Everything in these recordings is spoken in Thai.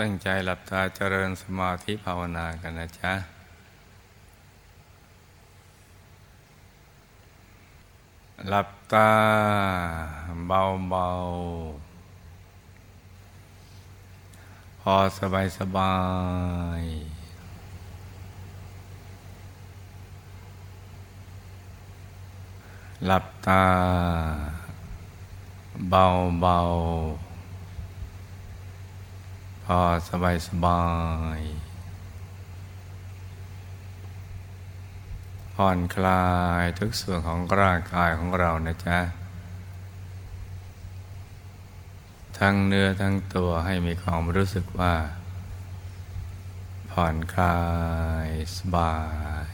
ตั้งใจหลับตาเจริญสมาธิภาวนากันนะจ๊ะ หลับตาเบาๆ พอสบายสบาย หลับตาเบาๆ พอสบายสบายผ่อนคลายทุกส่วนของร่างกายของเรานะจ๊ะ ทั้งเนื้อทั้งตัวให้มีความรู้สึกว่า ผ่อนคลายสบาย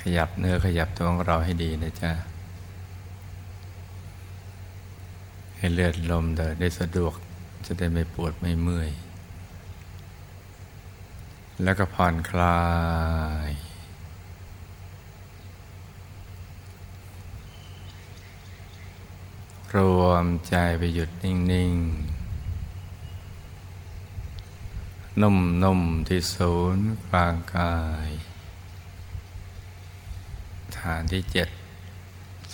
ขยับเนื้อขยับตัวของเราให้ดีนะจ๊ะ ให้เลือดลมเดินได้สะดวกจะได้ไม่ปวดไม่เมื่อย แล้วก็ผ่อนคลาย รวมใจไปหยุดนิ่ง ๆ นุ่ม ๆ ที่ศูนย์กลางกาย ฐานที่เจ็ด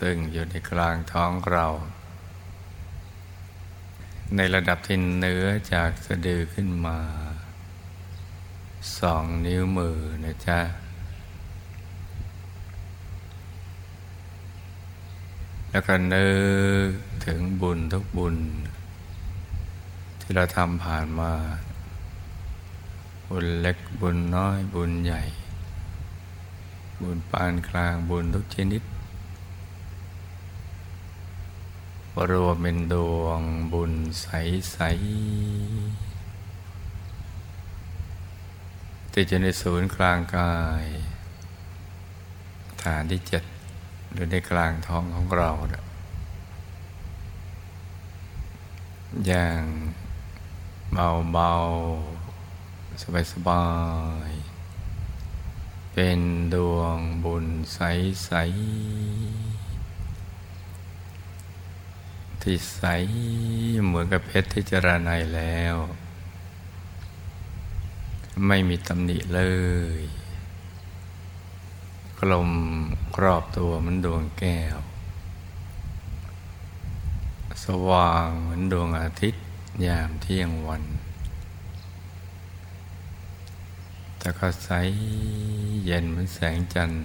ซึ่งอยู่ในกลางท้องเรา ในระดับที่เนื้อจากสะดือขึ้นมาสองนิ้วมือนะจ๊ะ แล้วก็นึกถึงบุญทุกบุญ ที่เราทำผ่านมา บุญเล็กบุญน้อยบุญใหญ่ บุญปานกลางบุญทุกชนิด รวมเป็นดวงบุญใสใสติดอยู่ในศูนย์กลางกาย ฐานที่เจ็ดหรือในกลางท้องของเรา อย่างเบาเบาสบายสบายเป็นดวงบุญใสใส ที่ใสเหมือนกับเพชรที่จรานแล้ว ไม่มีตำหนิเลย กลมกรอบตัวเหมือนดวงแก้ว สว่างเหมือนดวงอาทิตย์ยามเที่ยงวันแต่ก็ใสเย็นเหมือนแสงจันทร์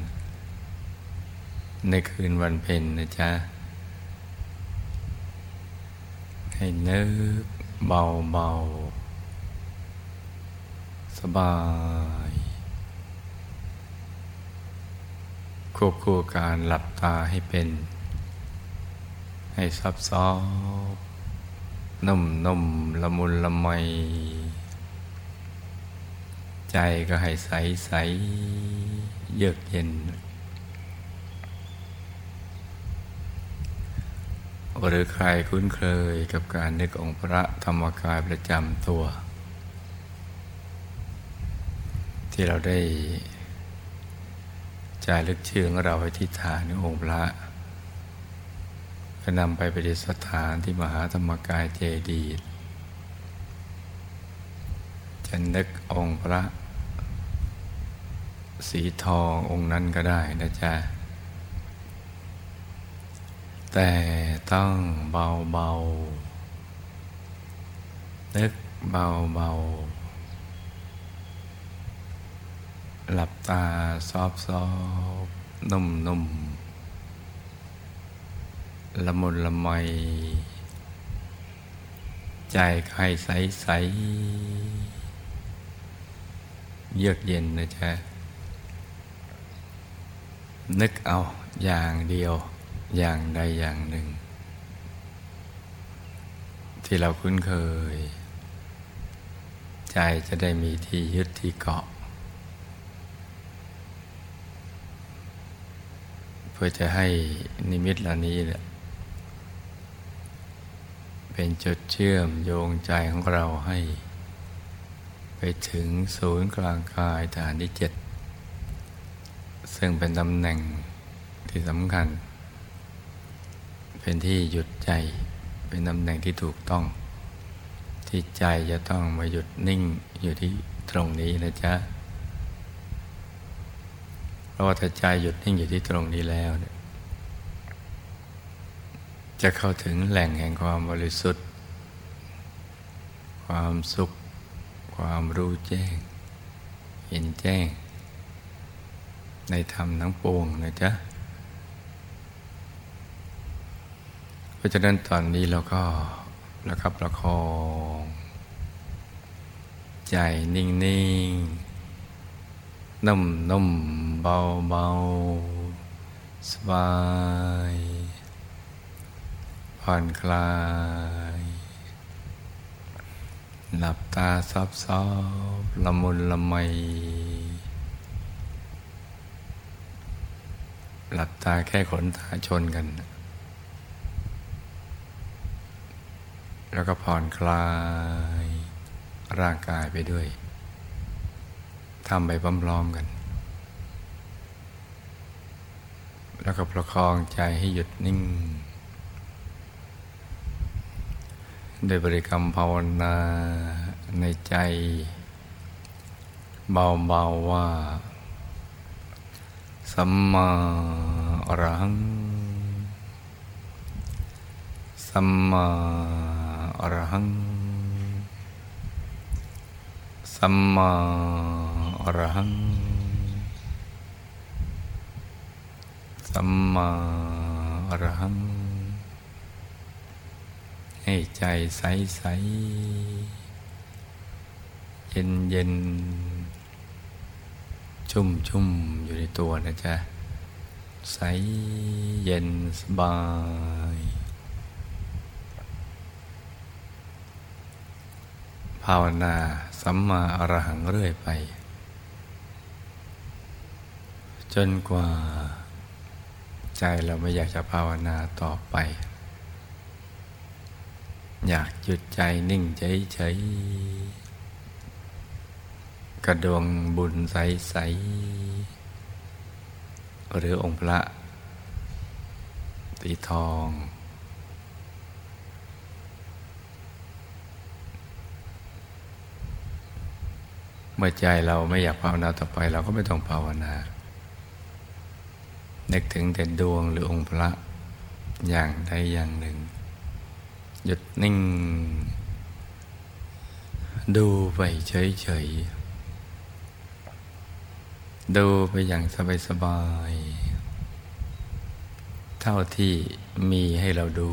ในคืนวันเพ็ญนะจ๊ะ ให้นึกเบาเบาสบาย ควบคู่การหลับตาให้เป็น ให้ซับซ้อนนุ่มนุ่มละมุนละไม ใจก็ให้ใสใสเยือกเย็น หรือใครคุ้นเคยกับการนึกองค์พระธรรมกายประจำตัว ที่เราได้จารึกชื่อของเราไว้ที่ฐานองค์พระก็นำไปปฏิสถานที่มหาธรรมกายเจดีย์จะนึกองค์พระ สีทององค์นั้นก็ได้นะจ๊ะ แต่ต้องเบาเบานึกเบาเบาหลับตาซอบซอบนุ่มนุ่มละมุนละไม ใจใครใสใสเยือกเย็นนะจ๊ะ นึกเอาอย่างเดียว อย่างใดอย่างหนึ่ง ที่เราคุ้นเคย ใจจะได้มีที่ยึดที่เกาะ เพื่อจะให้นิมิตเหล่านี้เป็นจุดเชื่อมโยงใจของเราให้ ไปถึงศูนย์กลางกายฐานที่เจ็ดซึ่งเป็นตำแหน่งที่สำคัญ เป็นที่หยุดใจ เป็นตำแหน่งที่ถูกต้อง ที่ใจจะต้องมาหยุดนิ่งอยู่ที่ตรงนี้นะจ๊ะเพราะว่าถ้าใจหยุดนิ่งอยู่ที่ตรงนี้แล้วเนี่ยจะเข้าถึงแหล่งแห่งความบริสุทธิ์ ความสุข ความรู้แจ้ง เห็นแจ้ง ในธรรมทั้งปวงนะจ๊ะ เพ ราะฉะนั้นตอนนี้เราก็ระคับประคอง ใจนิ่งนิ่งนุ่มนุ่มเบาเบาสบาย ผ่อนคลาย หลับตาซอบซอบละมุนละไม หลับตาแค่ขนตาชนกัน แล้วก็ผ่อนคลายร่างกายไปด้วยทำไปพร้อมๆกัน แล้วก็ประคองใจให้หยุดนิ่ง โดยบริกรรมภาวนาในใจ เบาๆว่า สัมมาอรหัง สัมมา รหัง สัมมาอรหัง สัมมาอรหัง ให้ใจใสใส เย็นเย็น ชุ่มชุ่มอยู่ในตัวนะจ๊ะ ใสเย็นสบาย ภาวนาสัมมาอรหังเรื่อยไป จนกว่าใจเราไม่อยากจะภาวนาต่อไป อยากหยุดใจนิ่งเฉยๆกระดวงบุญใสๆหรือองค์พระตีทอง เมื่อใจเราไม่อยากภาวนาต่อไป เราก็ไม่ต้องภาวนา นึกถึงแต่ดวงหรือองค์พระอย่างใดอย่างหนึ่ง หยุดนิ่ง ดูไปเฉยๆ ดูไปอย่างสบายๆ เท่าที่มีให้เราดู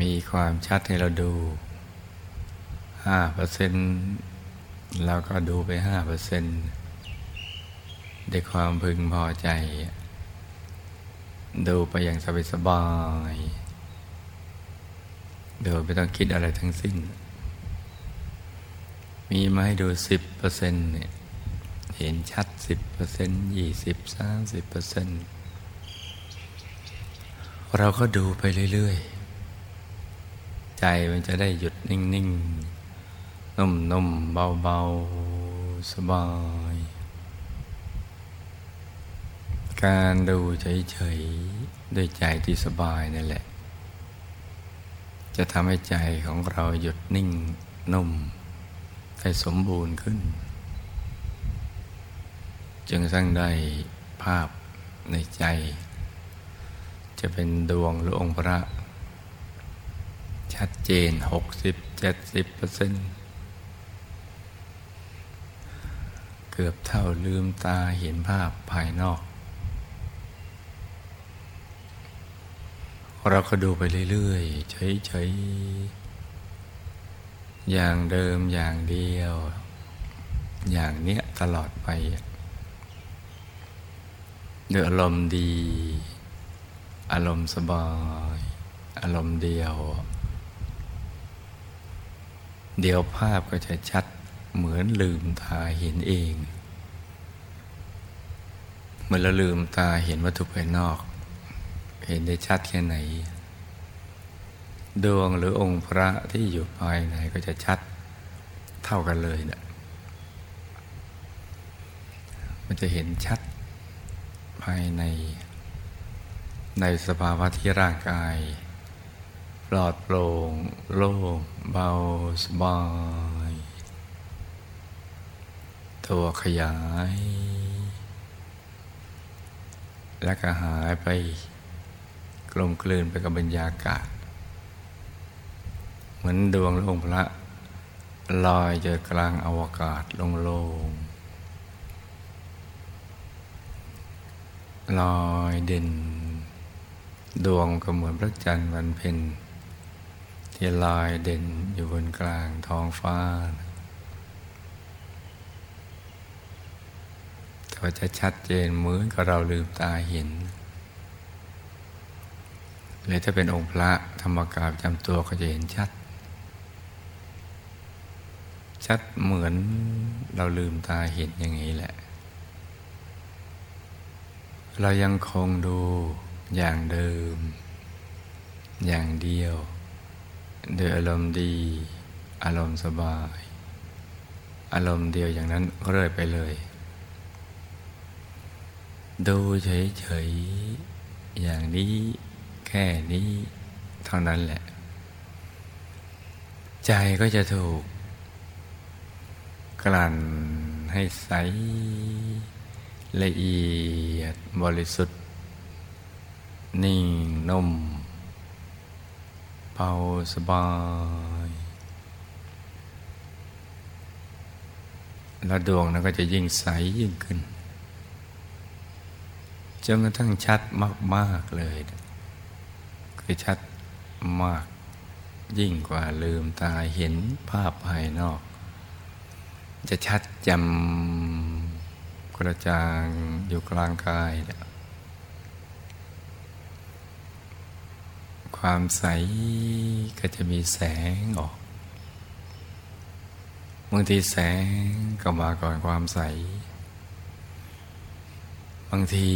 มีความชัดให้เราดู ห้าเปอร์เซ็นต์เราก็ดูไปห้าเปอร์เซ็นต์ด้วยความพึงพอใจ ดูไปอย่างสบายๆโดยไม่ต้องคิดอะไรทั้งสิ้น มีมาให้ดูสิบเปอร์เซ็นต์เนี่ยเห็นชัดสิบเปอร์เซ็นต์ยี่สิบสามสิบเปอร์เซ็นต์เราก็ดูไปเรื่อย ๆ ใจมันจะได้หยุดนิ่ง ๆ นุ่มๆเบาๆ สบาย การดูเฉยๆด้วยใจที่สบายนั่นแหละ จะทำให้ใจของเราหยุดนิ่งนุ่มให้สมบูรณ์ขึ้น จึงสร้างได้ภาพในใจ จะเป็นดวงหรือองค์พระ ชัดเจน 60-70%เปอร์เซ็นต์เกือบเท่าลืมตาเห็นภาพภายนอก เราก็ดูไปเรื่อยๆเฉยๆอย่างเดิมอย่างเดียว อย่างเนี้ยตลอดไปด้วยอารมณ์ดี อารมณ์สบาย อารมณ์เดียว เดี๋ยวภาพก็จะชัด เหมือนลืมตาเห็นเอง เมื่อเราลืมตาเห็นวัตถุภายนอก เห็นได้ชัดแค่ไหน ดวงหรือองค์พระที่อยู่ภายในก็จะชัดเท่ากันเลยเนะี่ยมันจะเห็นชัดภายใน ในสภาวะที่ร่างกายปลอดโปร่งโล่งเบาสบาย ตัวขยาย และก็หายไปกลมกลืนไปกับบรรยากาศ เหมือนดวงโลงพระลอยจอกลางอวกาศโล่งลอยเด่น ดวงก็เหมือนพระจันทร์วันเพ็ญที่ลอยเด่นอยู่บนกลางท้องฟ้าแต่ ว่าจะชัดเจนเหมือนกับเราลืมตาเห็นหรือถ้าเป็นองค์พระธรรมกายจำตัวก็จะเห็นชัด ชัดเหมือนเราลืมตาเห็นอย่างนี้แหละ เรายังคงดูอย่างเดิม อย่างเดียวโดยอารมณ์ดี อารมณ์สบาย อารมณ์เดียวอย่างนั้นเรื่อยไปเลย ดูเฉยๆ อย่างนี้แค่นี้เท่านั้นแหละ ใจก็จะถูก กลั่นให้ใส ละเอียดบริสุทธิ์ นิ่งนุ่มเบาสบายแล้วดวงนั้นก็จะยิ่งใสยิ่งขึ้น จนกระทั่งชัดมาก ๆ เลย คือชัดมาก ยิ่งกว่าลืมตาเห็นภาพภายนอก จะชัดจำกระจางอยู่กลางกาย ความใสก็จะมีแสงออกบางทีแสงก็มาก่อนความใส บางที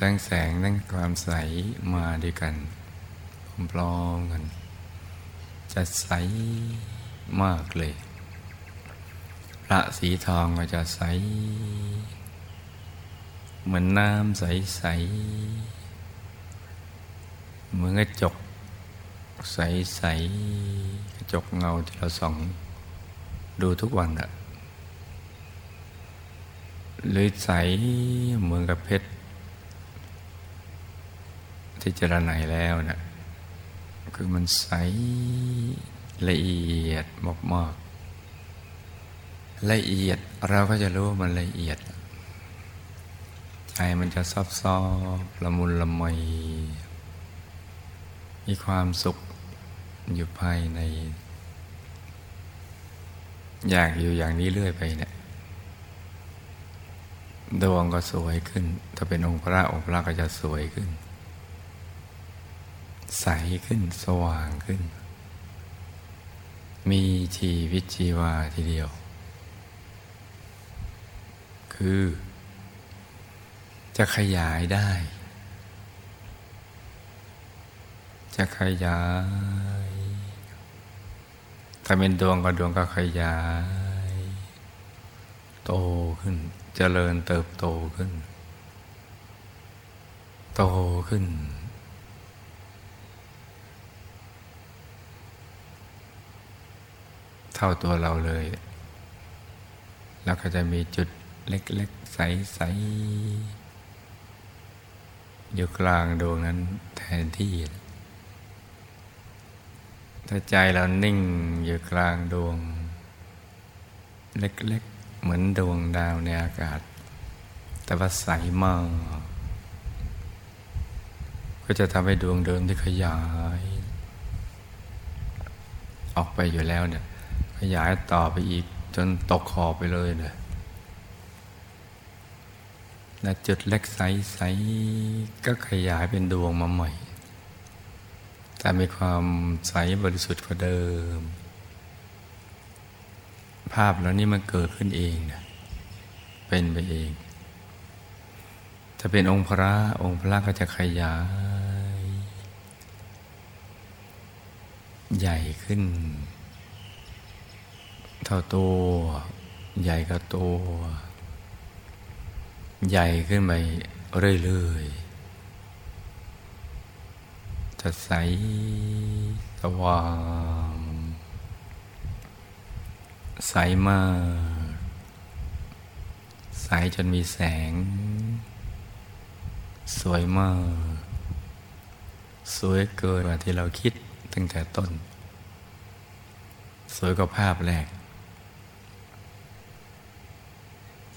ตั้งแสงตั้งความใสมาด้วยกันพร้อมกัน จะใสมากเลยพระสีทองก็จะใส เหมือนน้ำใสๆเหมือนกระจก ใสๆกระจกเงาที่เราส่อง ดูทุกวันอะ หรือใสเหมือนกับเพชร ที่เจรไหนแล้วนะ่ะคือมันใสละเอียดมากๆละเอียดเราก็จะรู้ว่ามันละเอียด ใจมันจะซอบซอบละมุนละไมมีความสุขอยู่ภายใน อยากอยู่อย่างนี้เรื่อยไปเนี่ย ดวงก็สวยขึ้น ถ้าเป็นองค์พระองค์พระก็จะสวยขึ้น ใสขึ้นสว่างขึ้น มีชีวิตชีวาทีเดียว คือ จะขยายได้ จะขยาย ถ้าเป็นดวงก็ดวงก็ขยาย โตขึ้นเจริญเติบโตขึ้น โตขึ้น เท่าตัวเราเลย แล้วก็จะมีจุดเล็ก ๆ ใส ๆ อยู่กลางดวงนั้นแทนที่ ถ้าใจเรานิ่งอยู่กลางดวง เล็ก ๆ เหมือนดวงดาวในอากาศ แต่ว่าใสมาก ก็จะทำให้ดวงเดิมที่ขยาย ออกไปอยู่แล้วเนี่ย ขยายต่อไปอีกจนตกขอบไปเลยเนี่ยและจุดเล็กใสๆก็ขยายเป็นดวงมาใหม่ แต่มีความใสบริสุทธิ์กว่าเดิม ภาพแล้วนี่มันเกิดขึ้นเองนะเป็นไปเอง ถ้าเป็นองค์พระองค์พระก็จะขยาย ใหญ่ขึ้น เท่าตัว ใหญ่กับตัว ใหญ่ขึ้นไปเรื่อยๆจะใสสว่าง ใสมาก ใสจนมีแสง สวยมาก สวยเกินกว่าที่เราคิดตั้งแต่ต้น สวยกว่าภาพแรก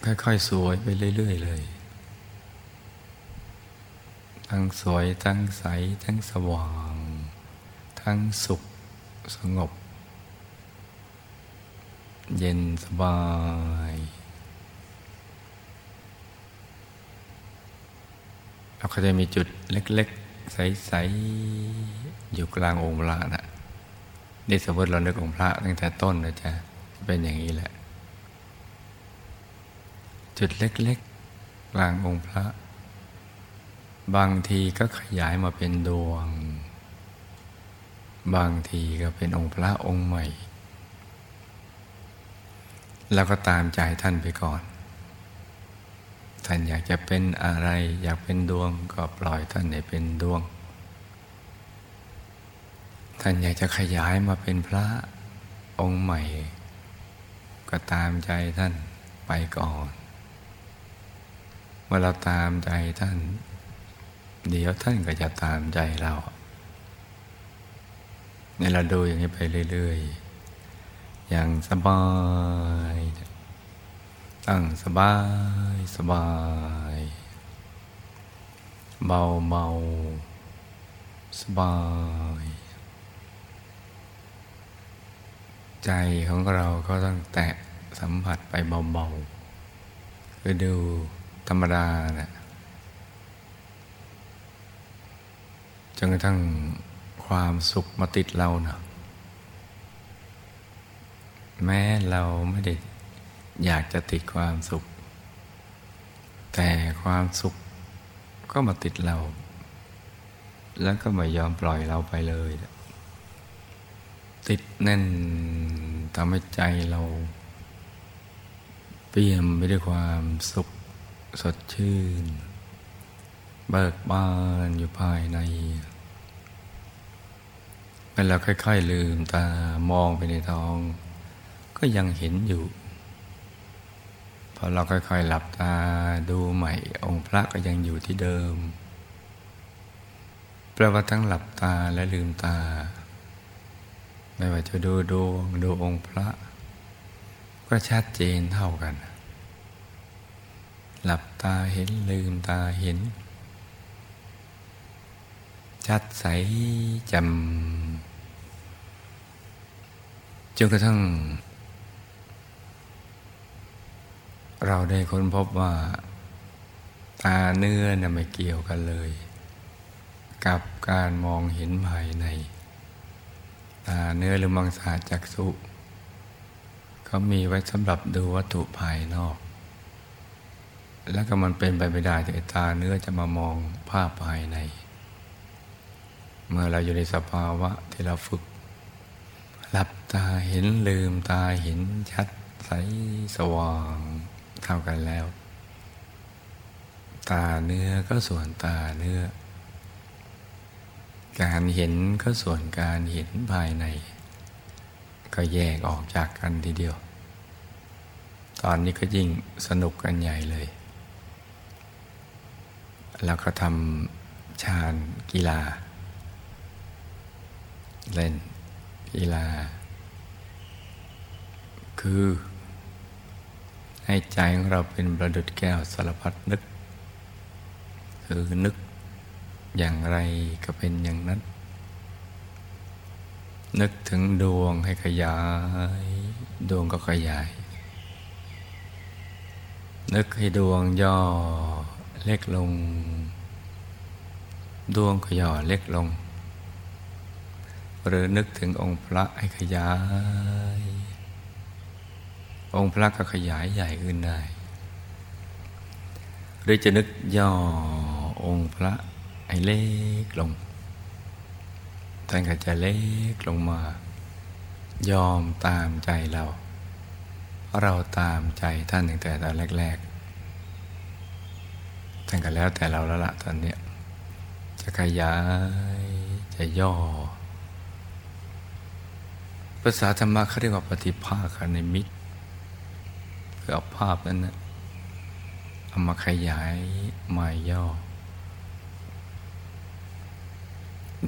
ค่อยๆ สวยไปเรื่อย ๆ เลย ทั้งสวยทั้งใส ทั้งสว่าง ทั้งสุขสงบ เย็นสบาย เราก็จะมีจุดเล็ก ๆ ใส ๆ อยู่กลางองค์พระนะนี่สมมติเรานึกองค์พระตั้งแต่ต้นนะจ๊ะเป็นอย่างนี้แหละ จุดเล็ก ๆ กลางองค์พระ บางทีก็ขยายมาเป็นดวง บางทีก็เป็นองค์พระองค์ใหม่ แล้วก็ตามใจท่านไปก่อน ท่านอยากจะเป็นอะไร อยากเป็นดวงก็ปล่อยท่านให้เป็นดวง ท่านอยากจะขยายมาเป็นพระองค์ใหม่ ก็ตามใจท่านไปก่อน เมื่อเราตามใจท่าน เดี๋ยวท่านก็จะตามใจเราเนี่ยเราดูอย่างนี้ไปเรื่อย ๆ อย่างสบาย ตั้งสบายสบาย เบาเบาสบาย ใจของเราก็ต้องแตะสัมผัสไปเบาๆคือดูธรรมดานะจนกระทั่งความสุขมาติดเราเนะ แม้เราไม่ได้อยากจะติดความสุข แต่ความสุขก็มาติดเรา แล้วก็ไม่ยอมปล่อยเราไปเลย ติดแน่นทำให้ใจเรา เปี่ยมไปด้วยความสุขสดชื่น เบิกบานอยู่ภายในเมื่อเราค่อย ๆ ลืมตามองไปในท้อง ก็ยังเห็นอยู่ พอเราค่อยๆหลับตาดูใหม่ องค์พระก็ยังอยู่ที่เดิมแปลว่าทั้งหลับตาและลืมตา ไม่ว่าจะดูดวงดูองค์พระ ก็ชัดเจนเท่ากัน หลับตาเห็นลืมตาเห็น ชัดใสจำจนกระทั่ง เราได้ค้นพบว่า ตาเนื้อน่ะไม่เกี่ยวกันเลย กับการมองเห็นภายใน ตาเนื้อหรือมังสาจักสุเขามีไว้สำหรับดูวัตถุภายนอก แล้วก็มันเป็นไปไม่ได้ที่ตาเนื้อจะมามองภาพภายใน เมื่อเราอยู่ในสภาวะที่เราฝึกหลับตาเห็นลืมตาเห็นชัดใสสว่าง เท่ากันแล้ว ตาเนื้อก็ส่วนตาเนื้อ การเห็นก็ส่วนการเห็นภายใน ก็แยกออกจากกันทีเดียว ตอนนี้ก็ยิ่งสนุกกันใหญ่เลย แล้วก็ทำชาญกีฬา เล่นกีฬา คือ ให้ใจของเราเป็นประดุดแก้วสารพัดนึก คือนึกอย่างไรก็เป็นอย่างนั้น นึกถึงดวงให้ขยาย ดวงก็ขยาย นึกให้ดวงย่อเล็กลง ดวงก็ย่อเล็กลง หรือนึกถึงองค์พระให้ขยาย องค์พระก็ขยายใหญ่ขึ้นได้ หรือจะนึกย่อองค์พระให้เล็กลงท่านก็จะเล็กลงมา ยอมตามใจเรา เพราะเราตามใจท่านตั้งแต่ตอนแรกๆท่านก็แล้วแต่เราแล้วละตอนเนี้ยจะขยายจะย่อ ภาษาธรรมะเขาเรียกว่าปฏิภาคในมิตร เอาภาพนั้นนะเอามาขยายมาย่อ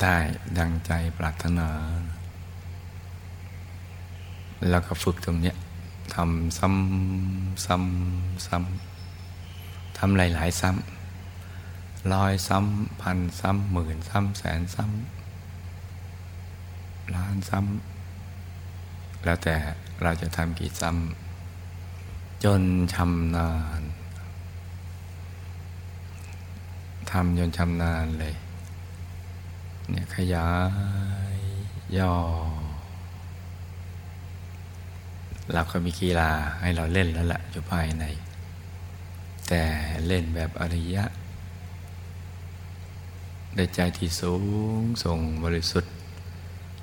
ได้ดังใจปรารถนา แล้วก็ฝึกตรงนี้ทำซ้ำซ้ำซ้ำทำหลาย ๆ ซ้ำร้อยซ้ำพันซ้ำหมื่นซ้ำแสนซ้ำล้านซ้ำแล้วแต่เราจะทำกี่ซ้ำ จนชำนาญทำจนชำนาญเลย เนี่ยขยาย ย่อเราก็มีกีฬาให้เราเล่นแล้วละ่ะอยู่ภายใน แต่เล่นแบบอริยะได้ใจที่สูงส่งบริสุทธิ์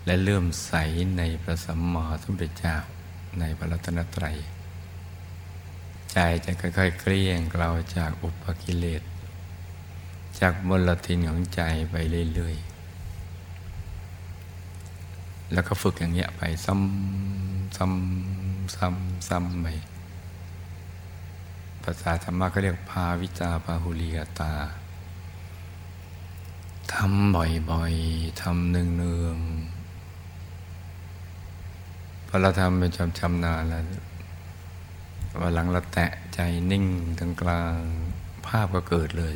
และเลื่อมใสในพระสัมมาสัมพุทธเจ้าในพระรัตนตรัย ใจจะค่อยๆเกลี้ยงเราจากอุปกิเลส จากมลทินของใจไปเรื่อยๆ แล้วก็ฝึกอย่างเงี้ยไปซ้ำซ้ำซ้ำซ้ำไปภาษาธรรมะก็เรียกภาวิจาปาหุลีกตาทำบ่อยๆ ทำเนืองๆพอเราทำเป็นชำๆนานแล้ว วันหลังเราแตะใจนิ่งตรงกลางภาพก็เกิดเลย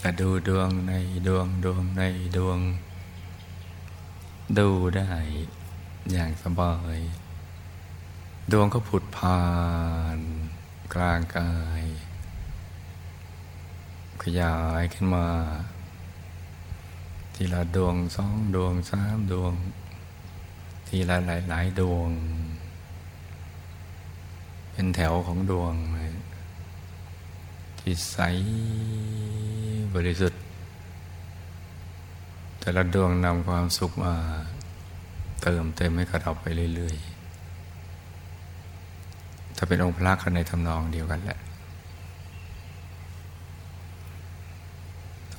จะดูดวงในดวงดวงในดวง ดูได้อย่างสบาย ดวงก็ผุดผ่านกลางกาย ขยายขึ้นมา ทีละดวงสองดวงสามดวง ทีละหลายหลายดวง เป็นแถวของดวงที่ใสบริสุทธิ์ แต่ละดวงนำความสุขมาเติมเต็มให้กับเราไปเรื่อยๆ ถ้าเป็นองค์พระกันในทำนองเดียวกันแหละ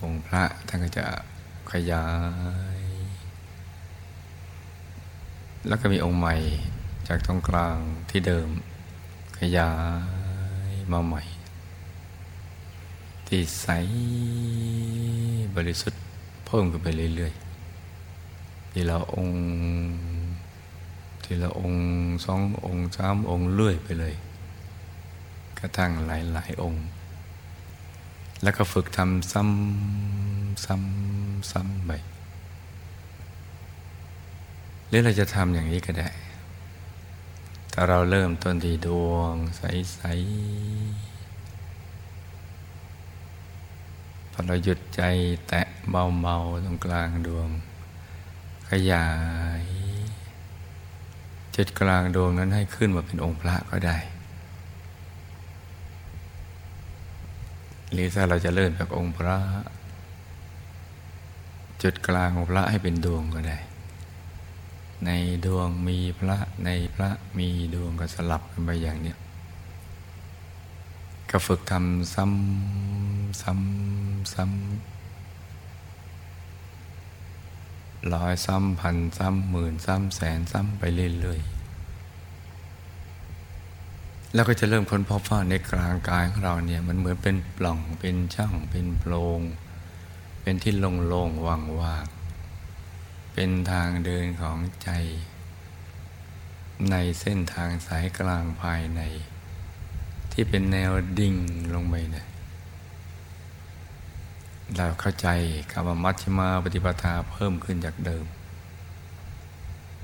องค์พระท่านก็จะขยาย แล้วก็มีองค์ใหม่จากตรงกลางที่เดิม ขยายมาใหม่ ที่ใสบริสุทธิ์เพิ่มขึ้นไปเรื่อยๆทีละองค์ทีละองค์สององค์สามองค์เลื่อยไปเลย กระทั่งหลายๆองค์ แล้วก็ฝึกทำซ้ำซ้ำซ้ำไปหรือเราจะทำอย่างนี้ก็ได้ ถ้าเราเริ่มต้นที่ดวงใส ๆ พอเราหยุดใจแตะเบา ๆ ตรงกลางดวง ขยาย จุดกลางดวงนั้นให้ขึ้นมาเป็นองค์พระก็ได้ หรือถ้าเราจะเริ่มจากองค์พระ จุดกลางองค์พระให้เป็นดวงก็ได้ ในดวงมีพระในพระมีดวงก็สลับกันไปอย่างเนี้ยก็ฝึกทำซ้ำซ้ำซ้ำร้อยซ้ำพันซ้ำหมื่นซ้ำแสนซ้ำไปเรื่อยๆแล้วก็จะเริ่มค้นพบว่าในกลางกายของเราเนี่ยมันเหมือนเป็นปล่องเป็นช่องเป็นโพรงเป็นที่โล่งๆว่างๆ เป็นทางเดินของใจ ในเส้นทางสายกลางภายใน ที่เป็นแนวดิ่งลงไปเนี่ยเราเข้าใจคำว่ามัชฌิมาปฏิปทาเพิ่มขึ้นจากเดิม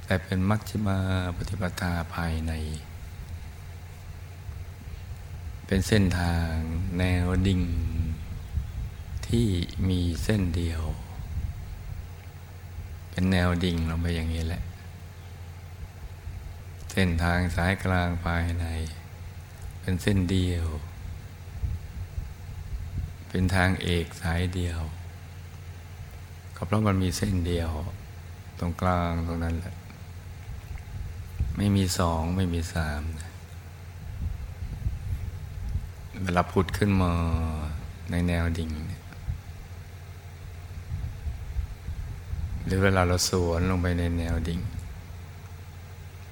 แต่เป็นมัชฌิมาปฏิปทาภายใน เป็นเส้นทางแนวดิ่ง ที่มีเส้นเดียว เป็นแนวดิ่งลงไปอย่างนี้แหละ เส้นทางสายกลางภายใน เป็นเส้นเดียว เป็นทางเอกสายเดียว ก็เพราะมันมีเส้นเดียว ตรงกลางตรงนั้นแหละ ไม่มีสองไม่มีสามเวลาพุดขึ้นมาในแนวดิ่ง หรือเวลาเราสวนลงไปในแนวดิ่ง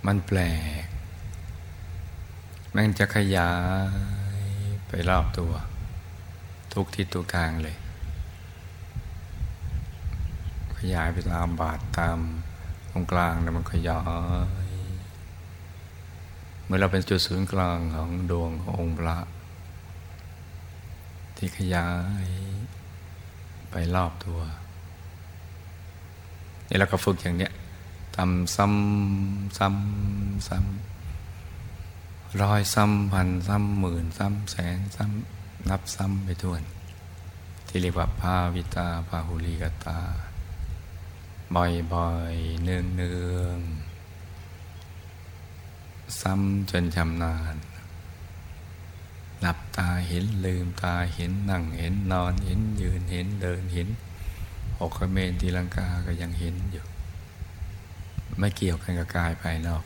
มันแปลก มันจะขยายไปรอบตัว ทุกทิศทุกทางเลย ขยายไปตามบาทตามตรงกลางแล้วมันขยายเมื่อเราเป็นจุดศูนย์กลางของดวงขององค์พระ ที่ขยายไปรอบตัว นี่เราก็ฝึกอย่างเนี้ยทำซ้ำซ้ำซ้ำร้อยซ้ำพันซ้ำหมื่นซ้ำแสนซ้ำนับซ้ำไปทวน ที่เรียกว่าภาวิตาภาหุลิกตา บ่อยๆเนืองเนืองซ้ำจนชำนาญหลับตาเห็นลืมตาเห็นนั่งเห็นนอนเห็นยืนเห็นเดินเห็น หกเมนตีลังกาก็ยังเห็นอยู่ ไม่เกี่ยวกันกับกายภายนอก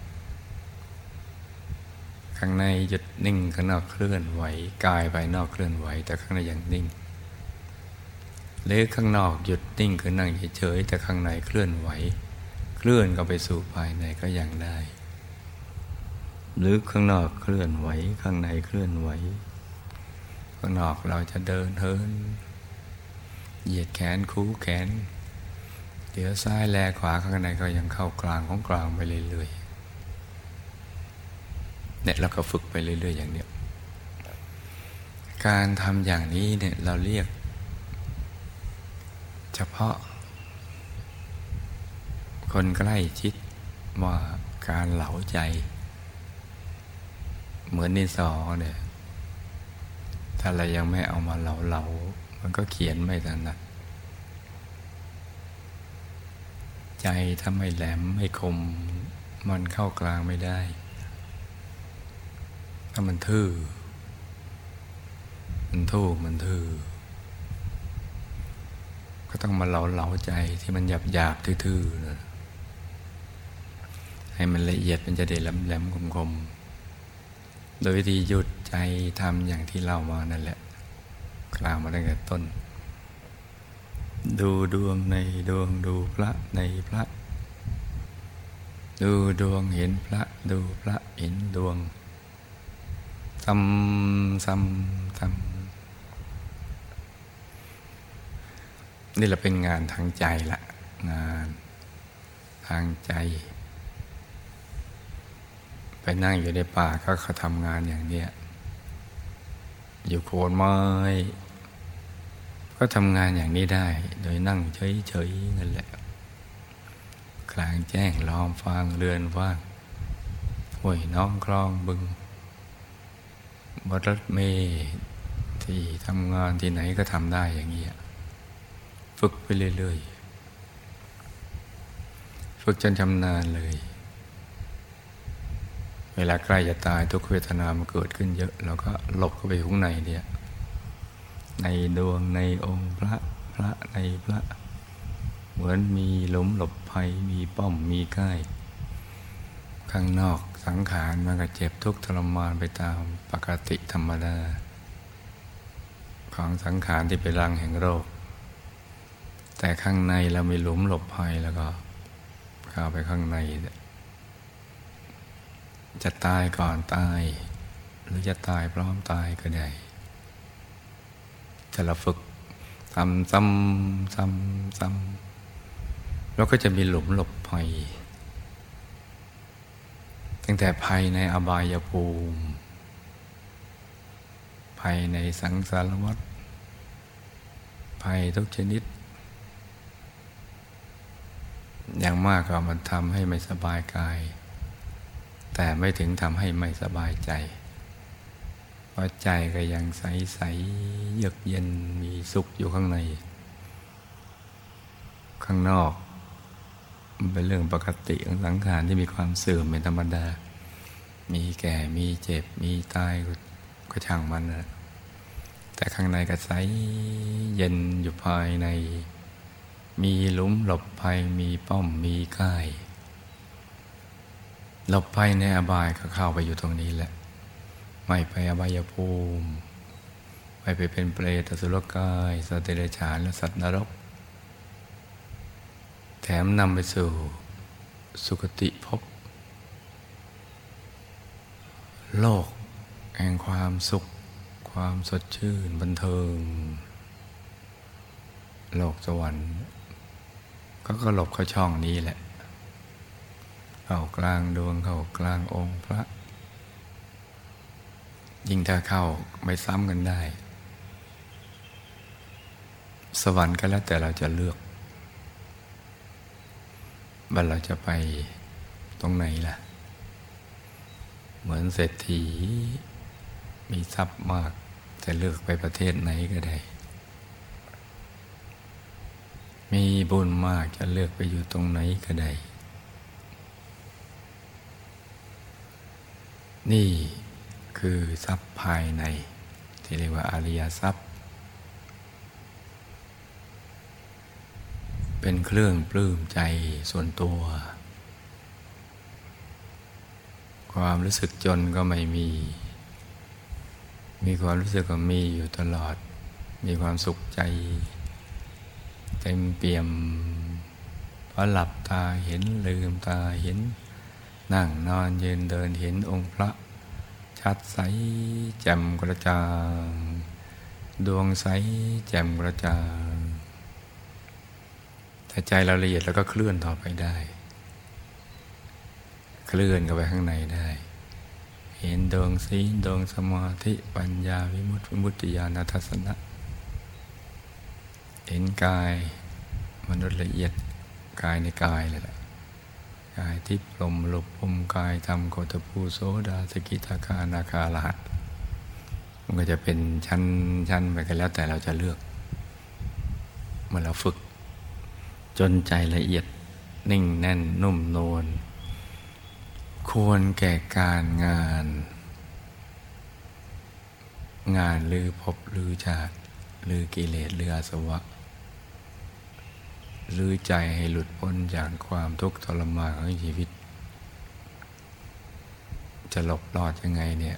ข้างในหยุดนิ่งข้างนอกเคลื่อนไหวกายภายนอกเคลื่อนไหว แต่ข้างในยังนิ่งหรือข้างนอกหยุดนิ่งคือนั่งเฉยๆแต่ข้างในเคลื่อนไหว เคลื่อนก็ไปสู่ภายในก็ยังได้ หรือข้างนอกเคลื่อนไหว ข้างในเคลื่อนไหว ข้างนอกเราจะเดินเทิน เหยียดแขนคูแขน เดี๋ยวซ้ายแลขวาข้างในก็ยังเข้ากลางของกลางไปเรื่อยๆเนี่ยเราก็ฝึกไปเรื่อย ๆ อย่างเนี้ยการทำอย่างนี้เนี่ยเราเรียก เฉพาะ คนใกล้ชิดว่าการเหลาใจ เหมือนนิสอเนี่ยถ้าเรายังไม่เอามาเหลาเหลา มันก็เขียนไม่ถนัดใจถ้าไม่แหลมไม่คม มันเข้ากลางไม่ได้ ถ้ามันทื่อ มันทูกมันทื่อ ก็ต้องมาเหลาเหลาใจที่มันหยาบหยาบทื่อๆนะให้มันละเอียดมันจะได้แหลมแหลมคมคมโดยวิธีหยุดใจทำอย่างที่เล่ามานั่นแหละ กล่าวมาตั้งแต่ต้น ดูดวงในดวงดูพระในพระ ดูดวงเห็นพระ ดูพระเห็นดวงซ้ำซ้ำซ้ำนี่เราเป็นงานทางใจละงานทางใจ ไปนั่งอยู่ในป่าก็เขาทำงานอย่างเนี้ยอยู่โคนไม้ ก็ทำงานอย่างนี้ได้ โดยนั่งเฉยๆนั่นแหละกลางแจ้งล้อมฟางเรือนว่างห้วยน้องคลองบึงบรถเมที่ทำงานที่ไหนก็ทำได้อย่างนี้ฝึกไปเรื่อยๆ ฝึกจนชำนาญเลย เวลาใกล้จะตายทุกเวทนามันเกิดขึ้นเยอะ เราก็หลบเข้าไปข้างในเนี่ย ในดวงในองค์พระพระในพระ เหมือนมีหลุมหลบภัยมีป้อมมีใกล้ข้างนอกสังขารมันก็เจ็บทุกข์ทรมานไปตามปกติธรรมดา ของสังขารที่เป็นรังแห่งโรค แต่ข้างในเรามีหลุมหลบภัยแล้วก็เข้าไปข้างใน จะตายก่อนตาย หรือจะตายพร้อมตายก็ได้ ถ้าเราฝึกทำซ้ำซ้ำซ้ำเราก็จะมีหลุมหลบภัย ตั้งแต่ภัยในอบายภูมิภัยในสังสารวัฏภัยทุกชนิด อย่างมากก็มันทำให้ไม่สบายกาย แต่ไม่ถึงทำให้ไม่สบายใจ พราะใจก็ยังใสใสเยือกเย็นมีสุขอยู่ข้างใน ข้างนอก มันเป็นเรื่องปกติของสังขารที่มีความเสื่อมเป็นธรรมดา มีแก่มีเจ็บมีตายก็ช่างมันนะแต่ข้างในก็ใสเย็นอยู่ภายใน มีหลุมหลบภัยมีป้อมมีก่ายหลบภัยในอบายก็เข้าไปอยู่ตรงนี้แหละ ไม่ไปอบายภูมิไม่ไปเป็นเปรตสุรกายสัตว์เดรัจฉานและสัตว์นรก แถมนำไปสู่สุคติภพโลก แห่งความสุข ความสดชื่นบันเทิง โลกสวรรค์ก็ก็หลบเข้าช่องนี้แหละ เข้ากลางดวงเข้ากลางองค์พระ ยิ่งถ้าเข้าไม่ซ้ำกันได้ สวรรค์ก็แล้วแต่เราจะเลือก ว่าเราจะไปตรงไหนล่ะ เหมือนเศรษฐีมีทรัพย์มาก จะเลือกไปประเทศไหนก็ได้ มีบุญมากจะเลือกไปอยู่ตรงไหนก็ได้ นี่ คือทรัพย์ภายใน ที่เรียกว่าอริยทรัพย์ เป็นเครื่องปลื้มใจส่วนตัว ความรู้สึกจนก็ไม่มี มีความรู้สึกว่ามีอยู่ตลอด มีความสุขใจ เต็มเปี่ยมพอหลับตาเห็นลืมตาเห็นนั่งนอนยืนเดินเห็นองค์พระ ชัดใสแจ่มกระจ่าง ดวงใสแจ่มกระจ่างถ้าใจเราละเอียดแล้วก็เคลื่อนต่อไปได้ เคลื่อนเข้าไปข้างในได้ เห็นดวงสีดวงสมาธิปัญญาวิมุตติวิมุตติญาณทัศนะ เห็นกายมนุษย์ละเอียดกายในกายเลยแหละ กายทิพย์ลมหลบพมกายทำโคตภูโสดาสกิทาคานาคาลหัสมันก็จะเป็นชั้นชั้นไปกันแล้วแต่เราจะเลือก เมื่อเราฝึก จนใจละเอียดนิ่งแน่นนุ่มนวลควรแก่การงาน งานลือพบลือชาติลือกิเลสลืออาสวะ ลือใจให้หลุดพ้นจากความทุกข์ทรมานของชีวิต จะหลบรอดยังไงเนี่ย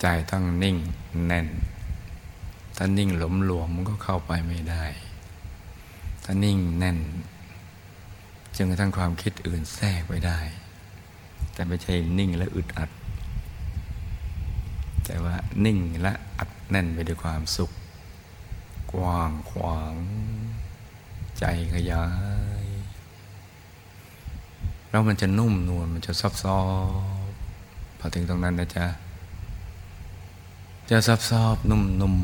ใจต้องนิ่งแน่น ถ้านิ่งหลมหลวมมันก็เข้าไปไม่ได้ ถ้านิ่งแน่นจนกระทั่งความคิดอื่นแทรกไปได้ แต่ไม่ใช่นิ่งและอึดอัด แต่ว่านิ่งและอัดแน่นไปด้วยความสุข กว้างขวาง ใจขยาย แล้วมันจะนุ่มนวลมันจะซับซ้อนพอถึงตรงนั้นนะจ๊ะ จะซับซ้อนนุ่ม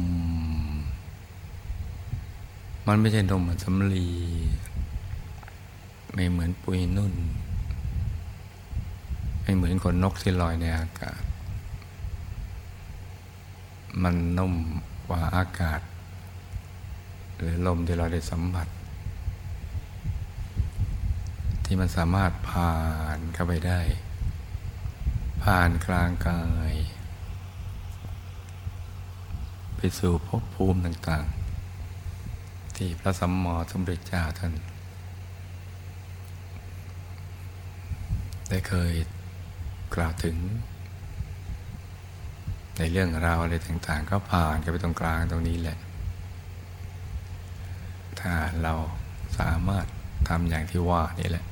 ๆมันไม่ใช่นมสำลี ไม่เหมือนปุยนุ่น ไม่เหมือนคนนกที่ลอยในอากาศ มันนุ่มกว่าอากาศ หรือลมที่เราได้สัมผัส ที่มันสามารถผ่านเข้าไปได้ ผ่านกลางกาย ไปสู่ภพภูมิต่างๆ ที่พระสัมมาสัมพุทธเจ้าท่าน ได้เคยกล่าวถึง ในเรื่องราวอะไรต่างๆ ก็ผ่านกันไปตรงกลางตรงนี้แหละ ถ้าเราสามารถทำอย่างที่ว่านี่แหละ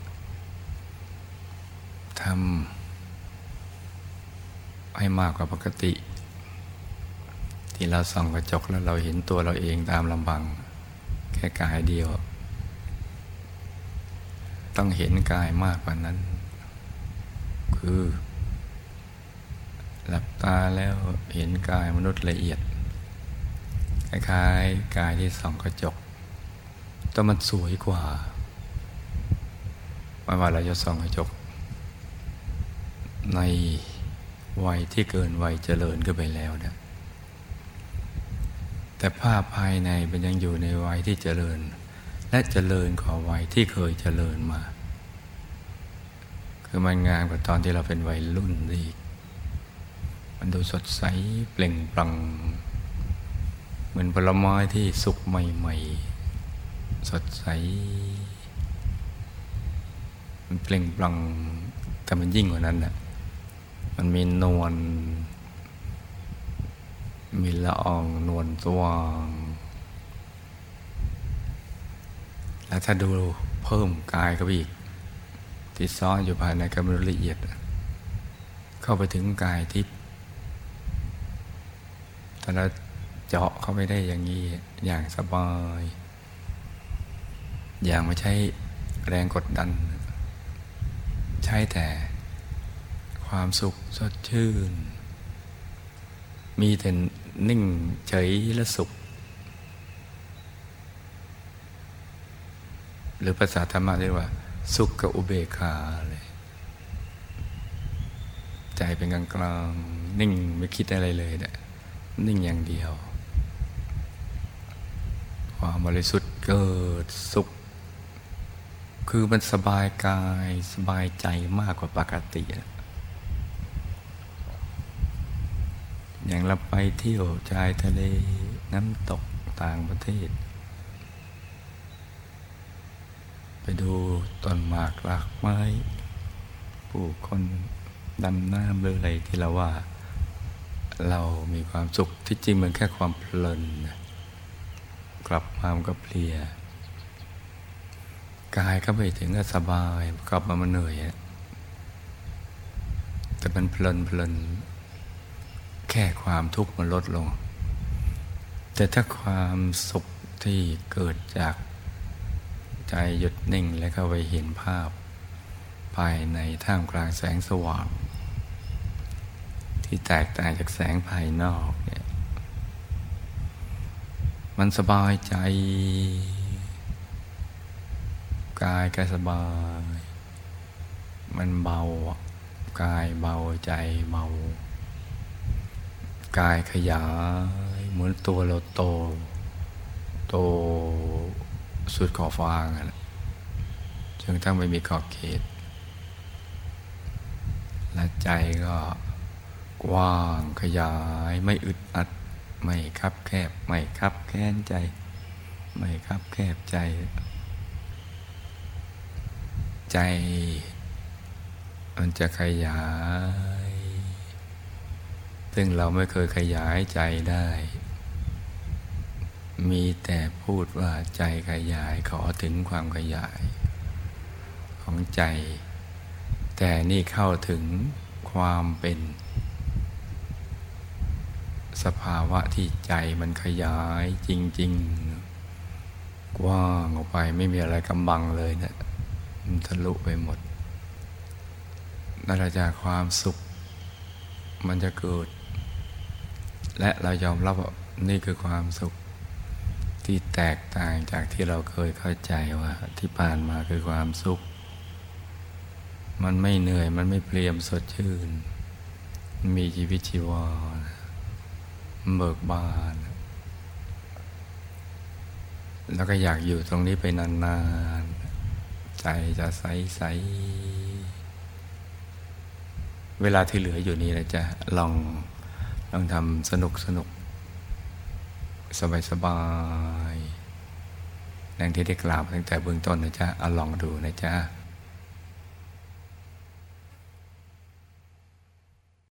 ำให้มากกว่าปกติ ที่เราส่องกระจกแล้วเราเห็นตัวเราเองตามลำบัง แค่กายเดียว ต้องเห็นกายมากกว่านั้น คือ หลับตาแล้วเห็นกายมนุษย์ละเอียดคล้ายๆกายที่ส่องกระจก แต่มันสวยกว่าไม่ว่าเราจะส่องกระจก ในวัยที่เกินวัยเจริญขึ้นไปแล้วนี่ยแต่ภาพภายในมันยังอยู่ในวัยที่เจริญ และเจริญกว่าวัยที่เคยเจริญมา คือมันงามกว่าตอนที่เราเป็นวัยรุ่นอีกมันดูสดใสเปล่งปลั่งเหมือนผลไม้ที่สุกใหม่ๆ สดใส มันเปล่งปลั่งแต่มันยิ่งกว่านั้นน่ะ มันมีนวลมีละอองนวลสว่างแล้วถ้าดูผพิ่มกายเข้าไปอีก ที่ซ้อนอยู่ภายในกำลังละเอียด เข้าไปถึงกายทิพย์ถ้าเราเจาะเข้าไปได้อย่างนี้ อย่างสบาย อย่างไม่ใช่แรงกดดัน ใช่แต่ ความสุขสดชื่น มีแต่นิ่งเฉยและสุข หรือภาษาธรรมะเรียกว่า สุขกับอุเบกขาเลย ใจเป็นกลางกลางนิ่งไม่คิดอะไรเลยเนะนิ่งอย่างเดียว ความบริสุทธิ์เกิดสุข คือมันสบายกายสบายใจมากกว่าปกติ อย่างเราไปเที่ยวชายทะเลน้ำตกต่างประเทศ ไปดูต้นหมากหลากไม้ ผู้คนดำน้ำหรืออะไรที่เราว่า เรามีความสุขที่จริงมันแค่ความเพลิน กลับมามันก็เพลียกายก็ไปถึงก็สบายกลับมามันเหนื่อยแต่มันเพลินเพลิน แค่ความทุกข์มันลดลง แต่ถ้าความสุขที่เกิดจากใจหยุดนิ่งแล้วก็ไปเห็นภาพ ภายในท่ามกลางแสงสว่าง ที่แตกต่างจากแสงภายนอกเนี่ยมันสบายใจ กายก็สบาย มันเบากายเบาใจเบา กายขยาย เหมือนตัวเราโต โตสุดขอบฟ้างันจนทั้งไม่มีขอบเขต และใจก็กว้างขยายไม่อึดอัด ไม่คับแคบ ไม่คับแค้นใจ ไม่คับแคบใจ ใจ มันจะขยาย ซึ่งเราไม่เคยขยายใจได้ มีแต่พูดว่าใจขยายขอถึงความขยาย ของใจ แต่นี่เข้าถึงความเป็น สภาวะที่ใจมันขยายจริง ๆ กว้างออกไปไม่มีอะไรกำบังเลยเนะี่ยทะลุไปหมดนั่นแหละจากความสุขมันจะเกิด และเรายอมรับว่านี่คือความสุขที่แตกต่างจากที่เราเคยเข้าใจว่า ที่ผ่านมาคือความสุข มันไม่เหนื่อยมันไม่เปลี่ยมสดชื่น มีชีวิตชีวาเบิกบาน แล้วก็อยากอยู่ตรงนี้ไปนานๆ ใจจะใสใสเวลาที่เหลืออยู่นี่นะจะลอง ต้องทำสนุกสนุก สบายสบายดังที่ได้กล่าวตั้งแต่เบื้องต้นนะจ๊ะเอาลองดูนะจ๊ะ